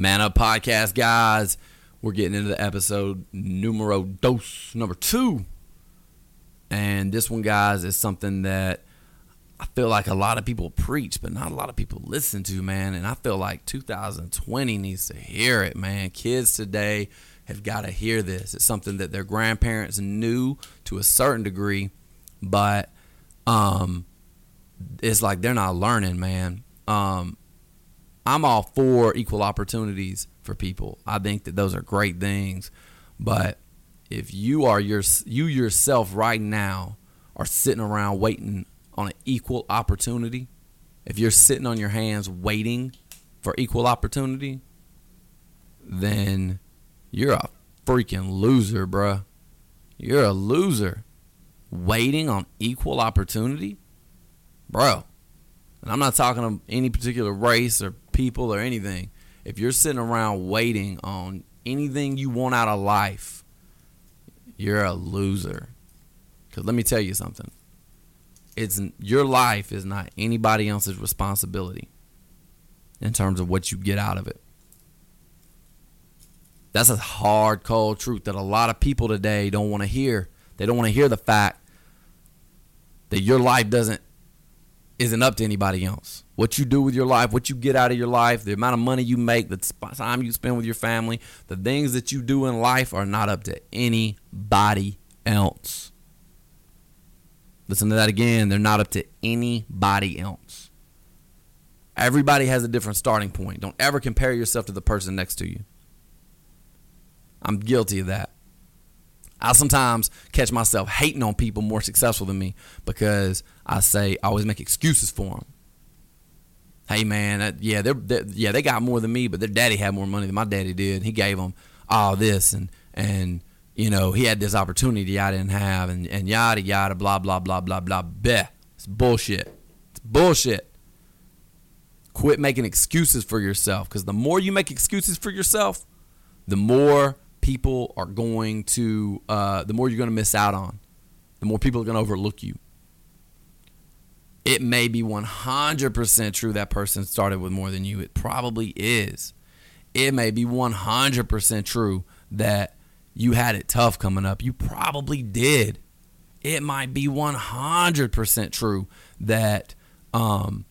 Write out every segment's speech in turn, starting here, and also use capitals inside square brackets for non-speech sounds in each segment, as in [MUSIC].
Man Up Podcast, guys. We're getting into the episode numero dos, number two. And this one, guys, is something that I feel like a lot of people preach, but not a lot of people listen to, man. And I feel like 2020 needs to hear it, man. Kids today have got to hear this. It's something that their grandparents knew to a certain degree, but um, it's like they're not learning, man. Um, I'm all for equal opportunities for people. I think that those are great things, but if you are your you yourself right now are sitting around waiting on an equal opportunity, if you're sitting on your hands waiting for equal opportunity, then you're a freaking loser, bruh. You're a loser. Waiting on equal opportunity? Bro. And I'm not talking of any particular race or people or anything. If you're sitting around waiting on anything you want out of life, you're a loser. Cuz let me tell you something it's your life is not anybody else's responsibility in terms of what you get out of it. That's a hard, cold truth that a lot of people today don't want to hear. They don't want to hear the fact that your life doesn't isn't up to anybody else. What you do with your life, what you get out of your life, the amount of money you make, the time you spend with your family, the things that you do in life are not up to anybody else. Listen to that again. They're not up to anybody else. Everybody has a different starting point. Don't ever compare yourself to the person next to you. I'm guilty of that. I sometimes catch myself hating on people more successful than me because I say I always make excuses for them. Hey man, yeah, they're, they're, yeah they got more than me, but their daddy had more money than my daddy did. He gave them all this and and you know, he had this opportunity I didn't have, and, and yada yada, blah blah blah blah blah. Bleh. It's bullshit. It's bullshit. Quit making excuses for yourself, because the more you make excuses for yourself, the more people are going to, uh, the more you're going to miss out on. The more people are going to overlook you. It may be 100% true that person started with more than you. It probably is. It may be 100% true that you had it tough coming up. You probably did. It might be 100% true that um,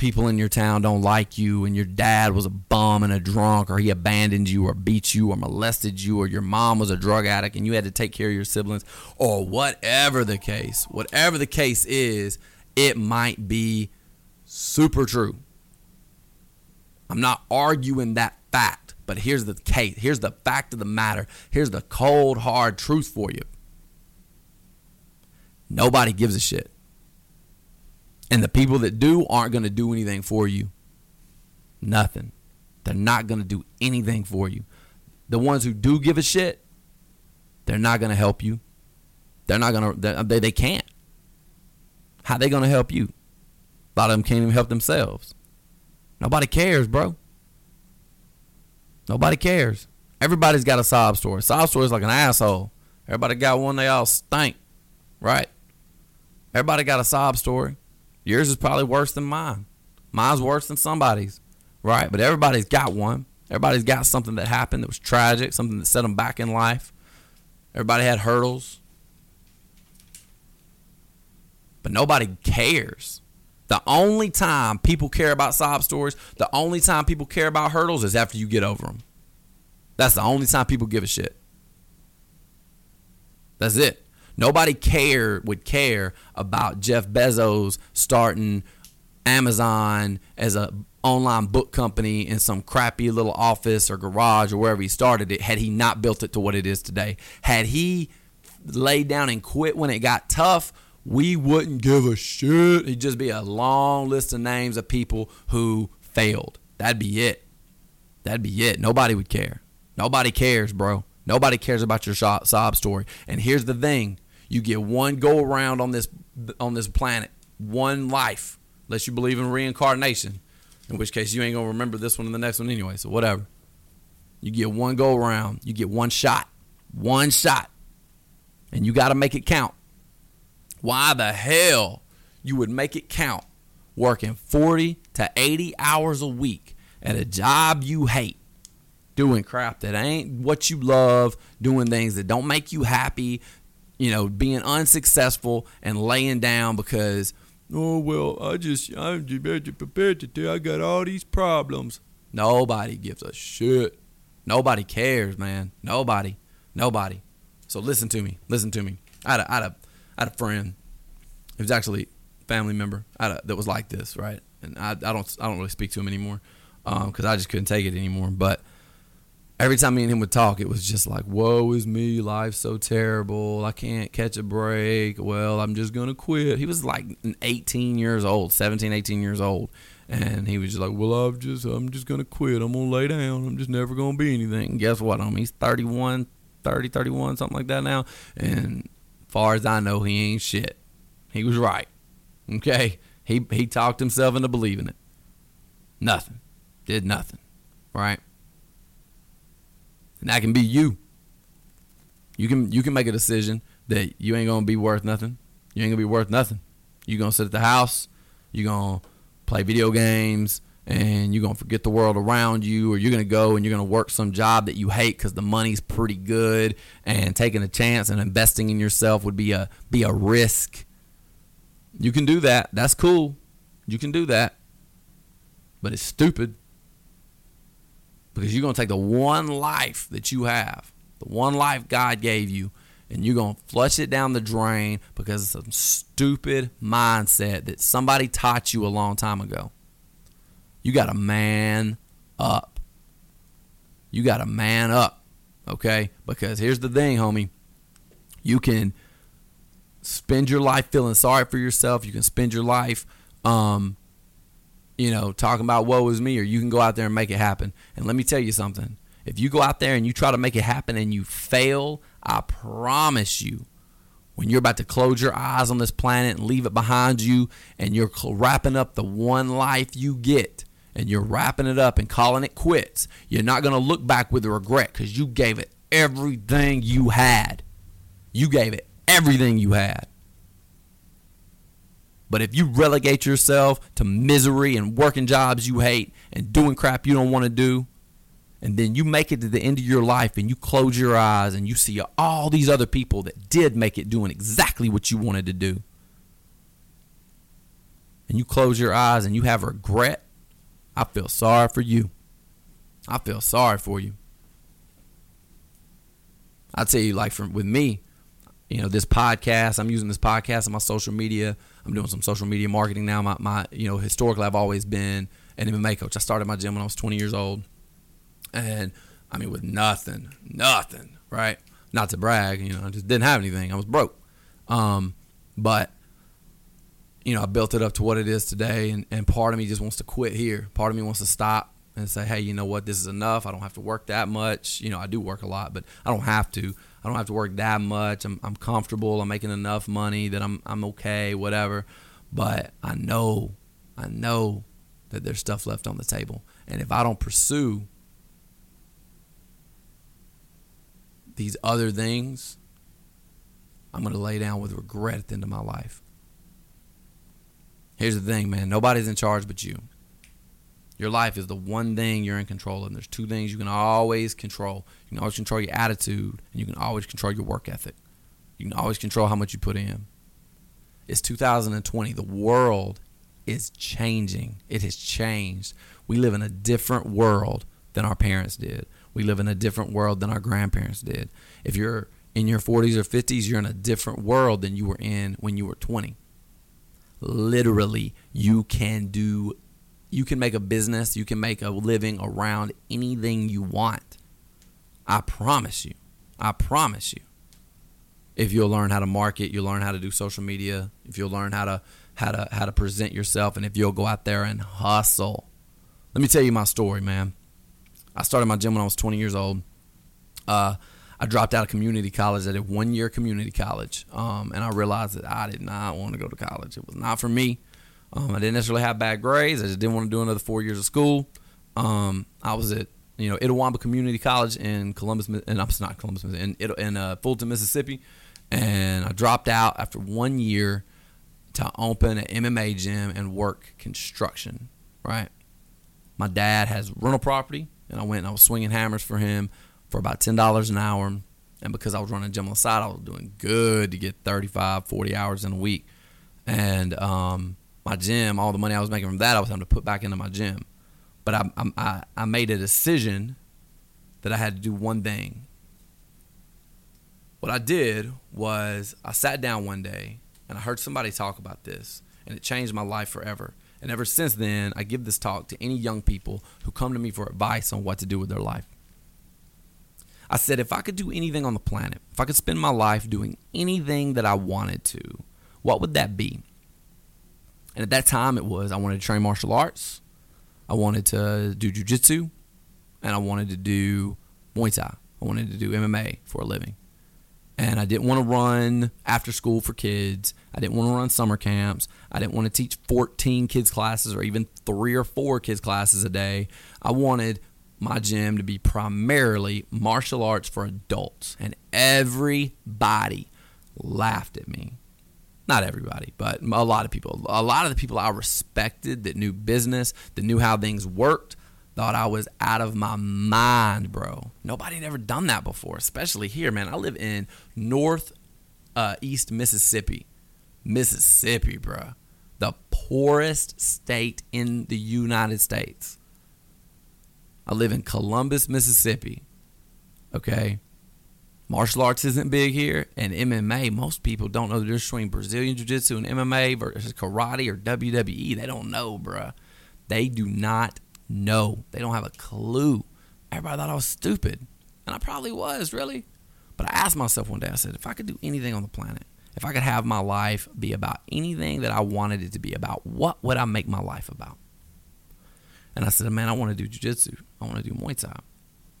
people in your town don't like you and your dad was a bum and a drunk or he abandoned you or beat you or molested you or your mom was a drug addict and you had to take care of your siblings or whatever the case. Whatever the case is, it might be super true. I'm not arguing that fact. But here's the case. Here's the fact of the matter. Here's the cold, hard truth for you. Nobody gives a shit. And the people that do aren't going to do anything for you. Nothing. They're not going to do anything for you. The ones who do give a shit, they're not going to help you. They're not going to, they, they can't. How they going to help you? A lot of them can't even help themselves. Nobody cares, bro. Nobody cares. Everybody's got a sob story. Sob story is like an asshole. Everybody got one. They all stink, right? Everybody got a sob story. Yours is probably worse than mine. Mine's worse than somebody's, right? But everybody's got one. Everybody's got something that happened that was tragic, something that set them back in life. Everybody had hurdles. But nobody cares. The only time people care about sob stories, the only time people care about hurdles is after you get over them. That's the only time people give a shit. That's it. Nobody care would care about Jeff Bezos starting Amazon as a online book company in some crappy little office or garage or wherever he started it had he not built it to what it is today. Had he laid down and quit when it got tough, we wouldn't give a shit. It'd just be a long list of names of people who failed. That'd be it. That'd be it. Nobody would care. Nobody cares, bro. Nobody cares about your sob story. And here's the thing: you get one go around on this on this planet, one life, unless you believe in reincarnation. In which case, you ain't gonna remember this one and the next one anyway. So whatever. You get one go around. You get one shot. One shot. And you got to make it count why the hell you would make it count working 40 to 80 hours a week at a job you hate doing crap that ain't what you love, doing things that don't make you happy, you know, being unsuccessful and laying down because, oh, well, I just, I'm just prepared to do, I got all these problems. Nobody gives a shit. Nobody cares, man. Nobody. Nobody. So listen to me. Listen to me. I had a, I had a, I had a friend. It was actually a family member a, that was like this, right? And I, I don't I don't really speak to him anymore because um, I just couldn't take it anymore. But every time me and him would talk, it was just like, "Woe is me, life's so terrible. I can't catch a break. Well, I'm just gonna quit." He was like 18 years old, 17, 18 years old, and he was just like, "Well, I've just I'm just gonna quit. I'm gonna lay down. I'm just never gonna be anything." And guess what? I mean, he's 31, 30, 31, something like that now, and far as I know, he ain't shit. He was right. Okay, he he talked himself into believing it. Nothing, did nothing, right? And that can be you. You can you can make a decision that you ain't gonna be worth nothing. You ain't gonna be worth nothing. You gonna sit at the house. You gonna play video games and you're going to forget the world around you or you're to go and you're to work some job that you hate cuz the money's pretty good and taking a chance and investing in yourself would be a be a risk. You can do that. That's cool. You can do that. But it's stupid. Because you're going to take the one life that you have, the one life God gave you, and you're going to flush it down the drain because of some stupid mindset that somebody taught you a long time ago. You got to man up. You got to man up, okay? Because here's the thing, homie. You can spend your life feeling sorry for yourself. You can spend your life, um, you know, talking about woe is me, or you can go out there and make it happen. And let me tell you something. If you go out there and you try to make it happen and you fail, I promise you, when you're about to close your eyes on this planet and leave it behind you, and you're wrapping up the one life you get, and you're wrapping it up and calling it quits, you're not going to look back with regret because you gave it everything you had. You gave it everything you had. But if you relegate yourself to misery and working jobs you hate and doing crap you don't want to do, and then you make it to the end of your life and you close your eyes and you see all these other people that did make it doing exactly what you wanted to do. And you close your eyes and you have regret. I feel sorry for you. I feel sorry for you. I tell you, like from with me, you know, this podcast, I'm using this podcast on my social media. I'm doing some social media marketing now. My, my you know, historically, I've always been an MMA coach. I started my gym when I was 20 years old. And I mean, with nothing, nothing, right? Not to brag, you know, I just didn't have anything. I was broke. Um, but, you know, I built it up to what it is today. And, and part of me just wants to quit here. Part of me wants to stop and say, hey, you know what? This is enough. I don't have to work that much. You know, I do work a lot, but I don't have to. I don't have to work that much. I'm, I'm comfortable. I'm making enough money that I'm, I'm okay, whatever. But I know, I know that there's stuff left on the table. And if I don't pursue these other things, I'm going to lay down with regret at the end of my life. Here's the thing, man nobody's in charge but you. Your life is the one thing you're in control of. There's two things you can always control. You can always control your attitude, and you can always control your work ethic. You can always control how much you put in. It's 2020. The world is changing. It has changed. We live in a different world than our parents did. We live in a different world than our grandparents did. If you're in your 40s or 50s, you're in a different world than you were in when you were 20. Literally, you can do you can make a business, you can make a living around anything you want. I promise you. I promise you. If you'll learn how to market, you'll learn how to do social media, if you'll learn how to how to how to present yourself and if you'll go out there and hustle. Let me tell you my story, man. I started my gym when I was 20 years old. Uh, I dropped out of community college. I did one year community college, um, and I realized that I did not want to go to college. It was not for me. Um, I didn't necessarily have bad grades. I just didn't want to do another four years of school. Um, I was at you know Itawamba Community College in Columbus, and I'm not Columbus, in in uh, Fulton, Mississippi, and I dropped out after one year to open an MMA gym and work construction. Right. My dad has rental property And I went and I was swinging hammers for him for about $10 an hour. And because I was running a gym on the side, I was doing good to get 35, 40 hours in a week. And um, my gym, all the money I was making from that, I was having to put back into my gym. But I, I, I made a decision that I had to do one thing. What I did was I sat down one day and I heard somebody talk about this, and it changed my life forever. And ever since then, I give this talk to any young people who come to me for advice on what to do with their life. I said, if I could do anything on the planet, if I could spend my life doing anything that I wanted to, what would that be? And at that time, it was I wanted to train martial arts, I wanted to do jujitsu, and I wanted to do Muay Thai. I wanted to do MMA for a living. And I didn't want to run after school for kids. I didn't want to run summer camps. I didn't want to teach 14 kids classes or even three or four kids classes a day. I wanted my gym to be primarily martial arts for adults. And everybody laughed at me. Not everybody, but a lot of people. A lot of the people I respected that knew business, that knew how things worked, thought I was out of my mind, bro. Nobody had ever done that before, especially here, man. I live in North uh, East Mississippi. Mississippi, bro. The poorest state in the United States. I live in Columbus, Mississippi. Okay. Martial arts isn't big here, and MMA, most people don't know the difference between Brazilian Jiu Jitsu and MMA versus karate or WWE. They don't know, bruh. They do not know. They don't have a clue. Everybody thought I was stupid. And I probably was, really. But I asked myself one day, I said, if I could do anything on the planet, if I could have my life be about anything that I wanted it to be about, what would I make my life about? And I said, man, I want to do jiu-jitsu. I want to do Muay Thai,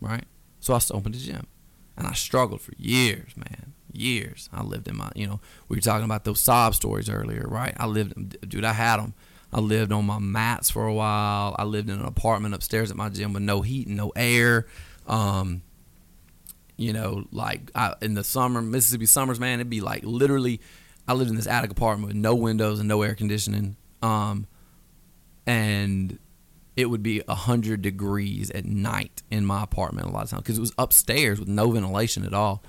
right? So I opened a gym. And I struggled for years, man. Years. I lived in my, you know, we were talking about those sob stories earlier, right? I lived, dude, I had them. I lived on my mats for a while. I lived in an apartment upstairs at my gym with no heat and no air. Um, you know, like I, in the summer, Mississippi summers, man, it'd be like literally. I lived in this attic apartment with no windows and no air conditioning, um, and it would be hundred degrees at night in my apartment a lot of times because it was upstairs with no ventilation at all,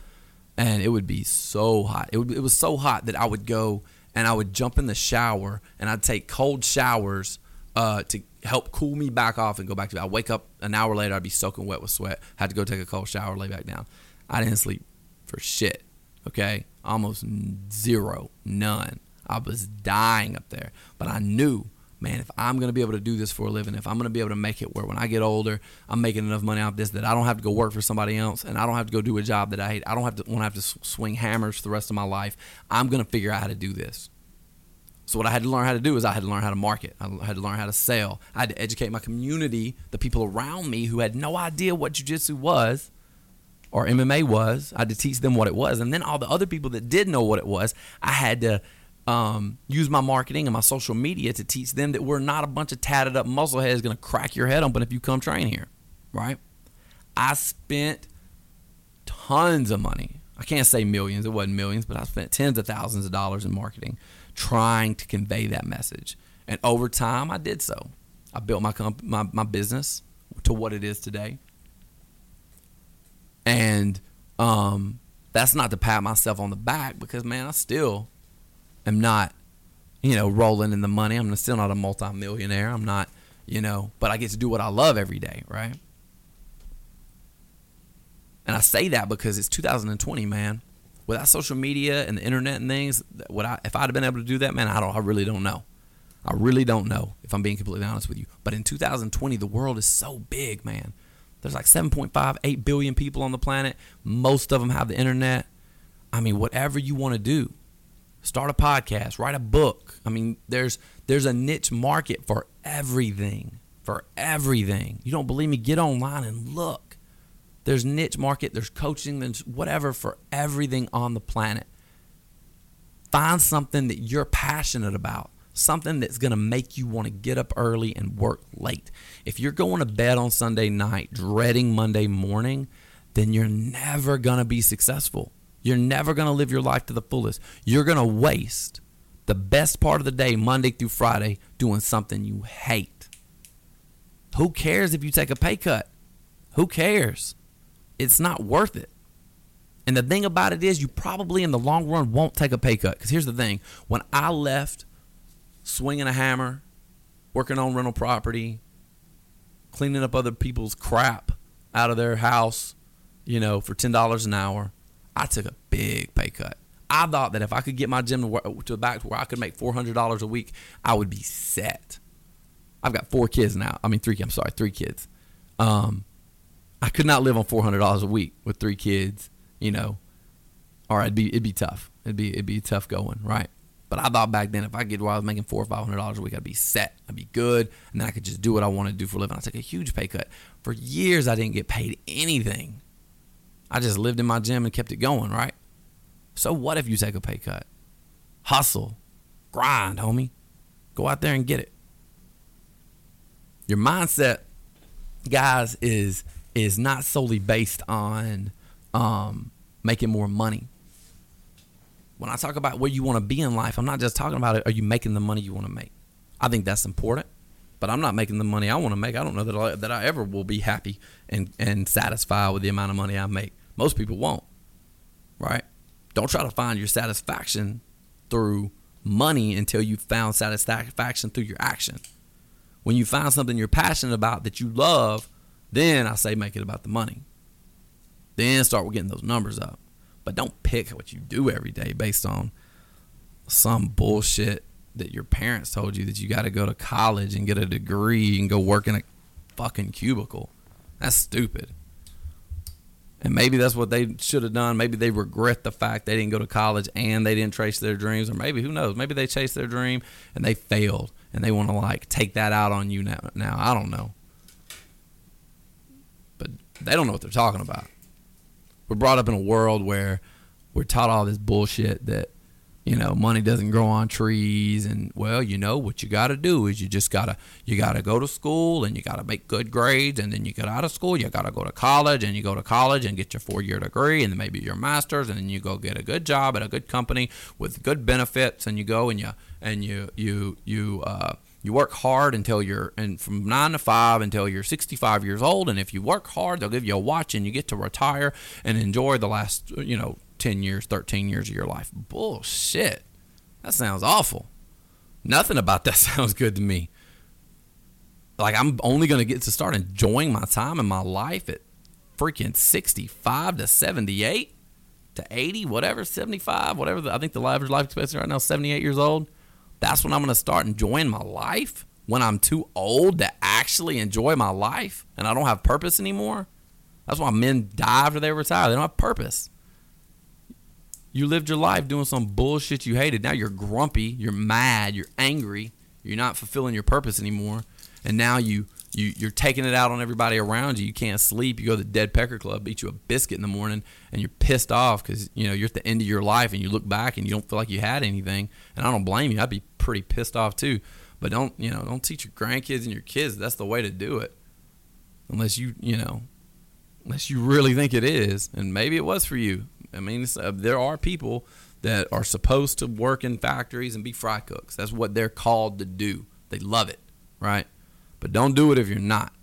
and it would be so hot. It would, it was so hot that I would go and I would jump in the shower and I'd take cold showers uh, to help cool me back off and go back to bed. I'd wake up an hour later, I'd be soaking wet with sweat. Had to go take a cold shower, lay back down. I didn't sleep for shit. Okay, almost zero, none. I was dying up there, but I knew man, if I'm going to be able to do this for a living, if I'm going to be able to make it where when I get older, I'm making enough money off this that I don't have to go work for somebody else and I don't have to go do a job that I hate. I don't have to want to have to swing hammers for the rest of my life. I'm going to figure out how to do this. So what I had to learn how to do is I had to learn how to market. I had to learn how to sell. I had to educate my community, the people around me who had no idea what jiu-jitsu was or MMA was. I had to teach them what it was. And then all the other people that did know what it was, I had to – um, use my marketing and my social media to teach them that we're not a bunch of tatted up muscleheads going to crack your head open if you come train here, right? I spent tons of money. I can't say millions, it wasn't millions, but I spent tens of thousands of dollars in marketing trying to convey that message. And over time, I did so. I built my, comp- my, my business to what it is today. And um, that's not to pat myself on the back because, man, I still am not, you know, rolling in the money. I'm still not a multimillionaire. I'm not, you know, but I get to do what I love every day, right? And I say that because it's 2020, man. Without social media and the internet and things, what I if I'd have been able to do that, man, I don't I really don't know. I really don't know if I'm being completely honest with you. But in 2020, the world is so big, man. There's like 7.5, 8 billion people on the planet. Most of them have the internet. I mean, whatever you want to do, start a podcast, write a book. I mean, there's there's a niche market for everything. For everything. You don't believe me? Get online and look. There's niche market, there's coaching, there's whatever for everything on the planet. Find something that you're passionate about, something that's going to make you want to get up early and work late. If you're going to bed on Sunday night dreading Monday morning, then you're never going to be successful. You're never going to live your life to the fullest. You're going to waste the best part of the day, Monday through Friday, doing something you hate. Who cares if you take a pay cut? Who cares? It's not worth it. And the thing about it is, you probably in the long run won't take a pay cut. Because here's the thing when I left swinging a hammer, working on rental property, cleaning up other people's crap out of their house, you know, for $10 an hour, I took a big pay cut. I thought that if I could get my gym to, work, to back to where I could make $400 a week, I would be set. I've got four kids now. I mean, three. I'm sorry, three kids. Um, I could not live on four hundred dollars a week with three kids. You know, or it'd be it'd be tough. It'd be it'd be tough going, right? But I thought back then if I get where I was making four or five hundred dollars a week, I'd be set. I'd be good, and then I could just do what I wanted to do for a living. I took a huge pay cut. For years, I didn't get paid anything. I just lived in my gym and kept it going, right? So what if you take a pay cut? Hustle, grind, homie. Go out there and get it. Your mindset, guys, is is not solely based on um, making more money. When I talk about where you want to be in life, I'm not just talking about it. Are you making the money you want to make? I think that's important, but I'm not making the money I want to make. I don't know that I, that I ever will be happy and and satisfied with the amount of money I make. Most people won't, right? Don't try to find your satisfaction through money until you found satisfaction through your action. When you find something you're passionate about that you love, then I say make it about the money. Then start with getting those numbers up. But don't pick what you do every day based on some bullshit that your parents told you that you got to go to college and get a degree and go work in a fucking cubicle. That's stupid. And maybe that's what they should have done. Maybe they regret the fact they didn't go to college and they didn't chase their dreams. Or maybe, who knows? Maybe they chased their dream and they failed and they want to like take that out on you now. Now, I don't know. But they don't know what they're talking about. We're brought up in a world where we're taught all this bullshit that you know money doesn't grow on trees and well you know what you got to do is you just got to you got to go to school and you got to make good grades and then you get out of school you got to go to college and you go to college and get your four year degree and then maybe your masters and then you go get a good job at a good company with good benefits and you go and you and you you you uh you work hard until you're and from 9 to 5 until you're 65 years old and if you work hard they'll give you a watch and you get to retire and enjoy the last you know 10 years, 13 years of your life. Bullshit. That sounds awful. Nothing about that [LAUGHS] sounds good to me. Like, I'm only going to get to start enjoying my time in my life at freaking 65 to 78 to 80, whatever, 75, whatever. The, I think the average life expectancy right now is 78 years old. That's when I'm going to start enjoying my life when I'm too old to actually enjoy my life and I don't have purpose anymore. That's why men die after they retire. They don't have purpose. You lived your life doing some bullshit you hated. Now you're grumpy, you're mad, you're angry, you're not fulfilling your purpose anymore. And now you you you're taking it out on everybody around you. You can't sleep. You go to the Dead Pecker Club, eat you a biscuit in the morning, and you're pissed off because you know you're at the end of your life, and you look back and you don't feel like you had anything. And I don't blame you. I'd be pretty pissed off too. But don't you know? Don't teach your grandkids and your kids that's the way to do it, unless you you know, unless you really think it is, and maybe it was for you. I mean, uh, there are people that are supposed to work in factories and be fry cooks. That's what they're called to do. They love it, right? But don't do it if you're not.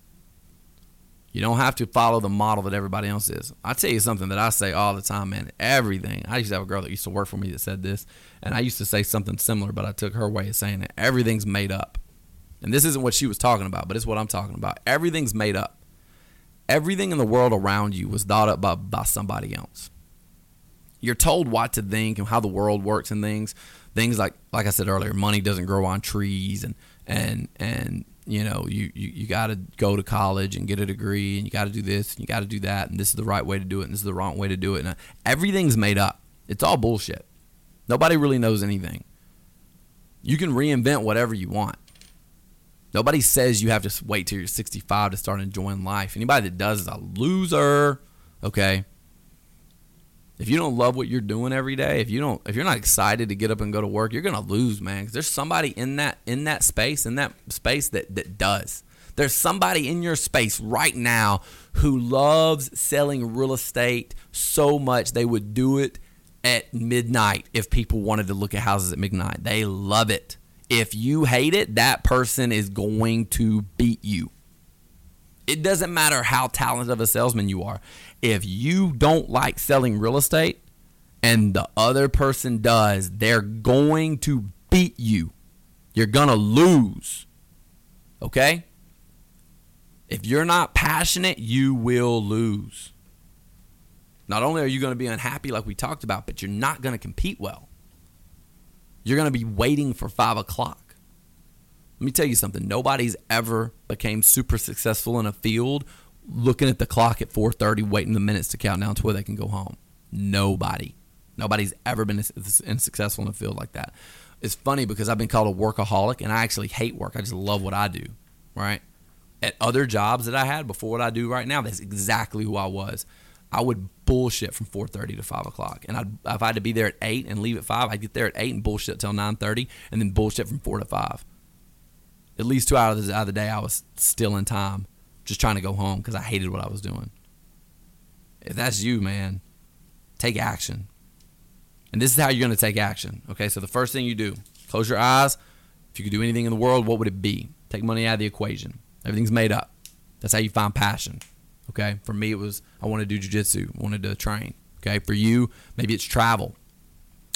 You don't have to follow the model that everybody else is. I tell you something that I say all the time, man. Everything. I used to have a girl that used to work for me that said this, and I used to say something similar, but I took her way of saying it. Everything's made up. And this isn't what she was talking about, but it's what I'm talking about. Everything's made up. Everything in the world around you was thought up by, by somebody else you're told what to think and how the world works and things. Things like like I said earlier money doesn't grow on trees and and and you know you you, you got to go to college and get a degree and you got to do this and you got to do that and this is the right way to do it and this is the wrong way to do it. And uh, everything's made up. It's all bullshit. Nobody really knows anything. You can reinvent whatever you want. Nobody says you have to wait till you're 65 to start enjoying life. Anybody that does is a loser okay if you don't love what you're doing every day, if you don't, if you're not excited to get up and go to work, you're gonna lose, man. Because there's somebody in that in that space in that space that that does. There's somebody in your space right now who loves selling real estate so much they would do it at midnight if people wanted to look at houses at midnight. They love it. If you hate it, that person is going to beat you. It doesn't matter how talented of a salesman you are. If you don't like selling real estate and the other person does, they're going to beat you. You're going to lose. Okay? If you're not passionate, you will lose. Not only are you going to be unhappy, like we talked about, but you're not going to compete well. You're going to be waiting for five o'clock. Let me tell you something. Nobody's ever became super successful in a field looking at the clock at 4:30, waiting the minutes to count down to where they can go home. Nobody. Nobody's ever been successful in a field like that. It's funny because I've been called a workaholic, and I actually hate work. I just love what I do. Right. At other jobs that I had before what I do right now, that's exactly who I was. I would bullshit from 4:30 to 5 o'clock, and I'd, if I had to be there at eight and leave at five, I'd get there at eight and bullshit till 9:30, and then bullshit from four to five. At least two hours out of the day, I was still in time, just trying to go home because I hated what I was doing. If that's you, man, take action. And this is how you're going to take action. Okay, so the first thing you do, close your eyes. If you could do anything in the world, what would it be? Take money out of the equation. Everything's made up. That's how you find passion. Okay. For me, it was I wanted to do jujitsu, wanted to train. Okay. For you, maybe it's travel.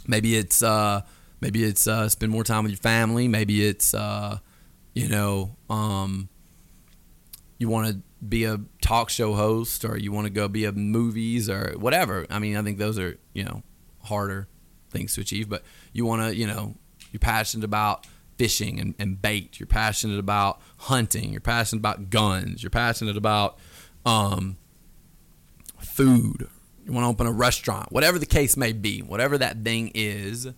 Maybe it's uh, maybe it's uh, spend more time with your family. Maybe it's uh, you know um, you want to be a talk show host or you want to go be a movies or whatever. I mean, I think those are you know harder things to achieve, but you want to you know you're passionate about fishing and, and bait. You're passionate about hunting. You're passionate about guns. You're passionate about um, food, you want to open a restaurant, whatever the case may be, whatever that thing is.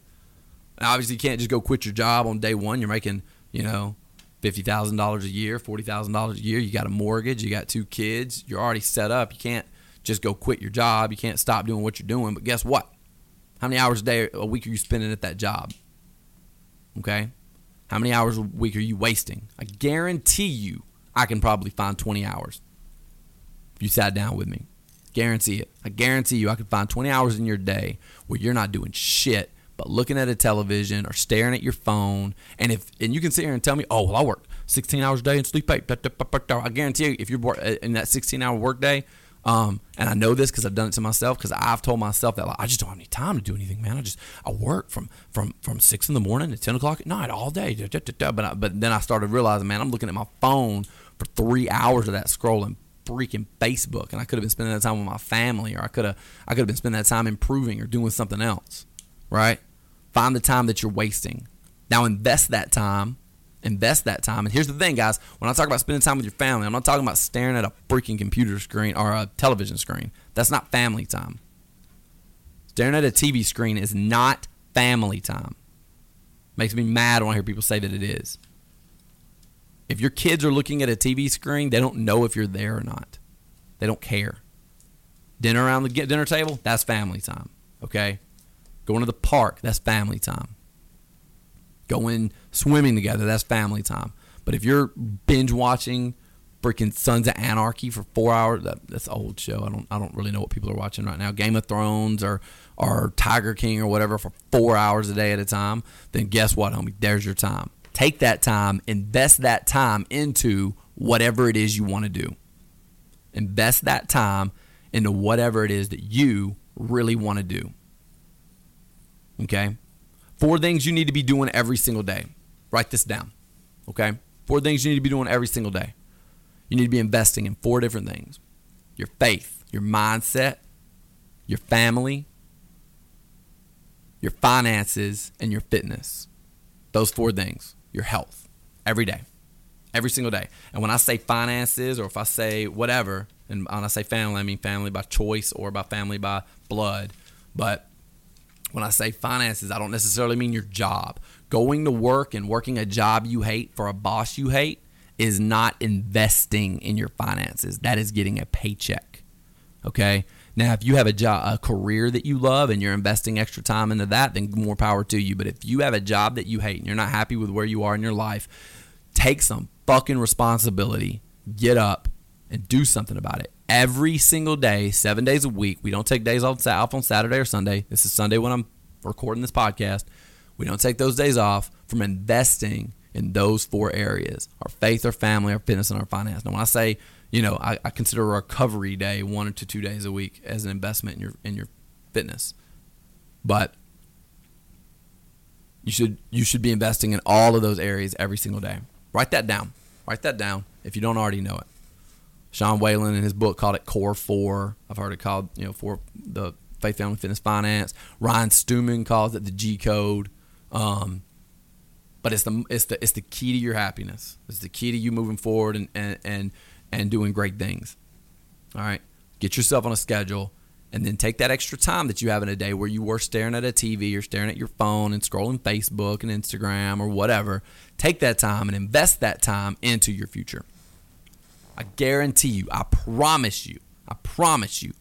obviously, you can't just go quit your job on day one. You're making, you know, fifty thousand dollars a year, forty thousand dollars a year. You got a mortgage, you got two kids. You're already set up. You can't just go quit your job. You can't stop doing what you're doing. But guess what? How many hours a day, a week are you spending at that job? Okay, how many hours a week are you wasting? I guarantee you, I can probably find twenty hours if you sat down with me. Guarantee it. I guarantee you I could find 20 hours in your day where you're not doing shit but looking at a television or staring at your phone. And if and you can sit here and tell me, oh well, I work 16 hours a day and sleep eight. I guarantee you, if you're in that 16 hour workday, um, and I know this because I've done it to myself because I've told myself that like, I just don't have any time to do anything, man. I just I work from from from six in the morning to 10 o'clock at night all day. But I, but then I started realizing, man, I'm looking at my phone for three hours of that scrolling freaking Facebook and I could have been spending that time with my family or I could have I could have been spending that time improving or doing something else. Right? Find the time that you're wasting. Now invest that time. Invest that time. And here's the thing, guys. When I talk about spending time with your family, I'm not talking about staring at a freaking computer screen or a television screen. That's not family time. Staring at a TV screen is not family time. Makes me mad when I hear people say that it is. If your kids are looking at a TV screen, they don't know if you're there or not. They don't care. Dinner around the dinner table, that's family time. Okay? Going to the park, that's family time. Going swimming together, that's family time. But if you're binge watching freaking Sons of Anarchy for four hours, that, that's an old show. I don't I don't really know what people are watching right now. Game of Thrones or or Tiger King or whatever for four hours a day at a time, then guess what, homie? There's your time. Take that time, invest that time into whatever it is you want to do. Invest that time into whatever it is that you really want to do. Okay? Four things you need to be doing every single day. Write this down. Okay? Four things you need to be doing every single day. You need to be investing in four different things your faith, your mindset, your family, your finances, and your fitness. Those four things your health every day, every single day. And when I say finances or if I say whatever, and when I say family, I mean family by choice or by family by blood. But when I say finances, I don't necessarily mean your job. Going to work and working a job you hate for a boss you hate is not investing in your finances. That is getting a paycheck. Okay? Now, if you have a job, a career that you love and you're investing extra time into that, then more power to you. But if you have a job that you hate and you're not happy with where you are in your life, take some fucking responsibility. Get up and do something about it. Every single day, seven days a week. We don't take days off on Saturday or Sunday. This is Sunday when I'm recording this podcast. We don't take those days off from investing in those four areas our faith, our family, our fitness, and our finance. Now, when I say you know, I, I consider a recovery day one or to two days a week as an investment in your in your fitness. But you should you should be investing in all of those areas every single day. Write that down. Write that down if you don't already know it. Sean Whalen in his book called it Core Four. I've heard it called you know for the Faith Family Fitness Finance. Ryan Stewman calls it the G Code. Um, but it's the it's the it's the key to your happiness. It's the key to you moving forward and and and, and doing great things. All right, get yourself on a schedule and then take that extra time that you have in a day where you were staring at a TV or staring at your phone and scrolling Facebook and Instagram or whatever. Take that time and invest that time into your future. I guarantee you, I promise you, I promise you,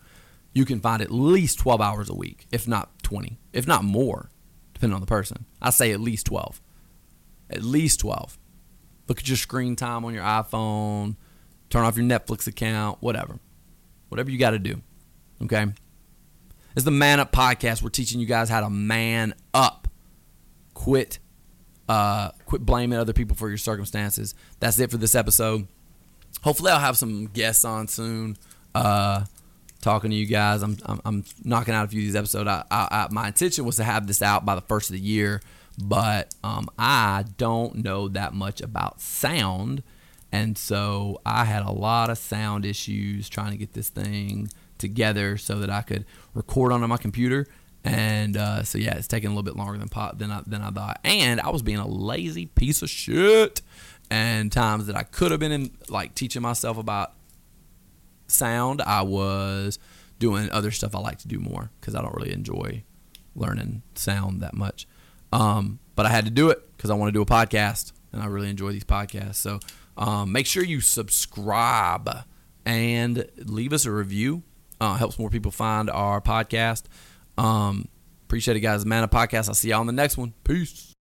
you can find at least 12 hours a week, if not 20, if not more, depending on the person. I say at least 12. At least 12. Look at your screen time on your iPhone, turn off your Netflix account, whatever. Whatever you got to do. Okay? It's the Man Up podcast. We're teaching you guys how to man up. Quit uh, quit blaming other people for your circumstances. That's it for this episode. Hopefully, I'll have some guests on soon. Uh, talking to you guys. I'm, I'm, I'm knocking out a few of these episodes. I, I, I, my intention was to have this out by the first of the year, but um, I don't know that much about sound. And so I had a lot of sound issues trying to get this thing together so that I could record on my computer. And uh, so yeah, it's taking a little bit longer than pot than I than I thought. And I was being a lazy piece of shit. And times that I could have been in like teaching myself about sound, I was doing other stuff I like to do more because I don't really enjoy learning sound that much. Um, but I had to do it because I want to do a podcast, and I really enjoy these podcasts. So um, make sure you subscribe and leave us a review. Uh, helps more people find our podcast. Um, appreciate it, guys. Man, a podcast. I'll see y'all on the next one. Peace.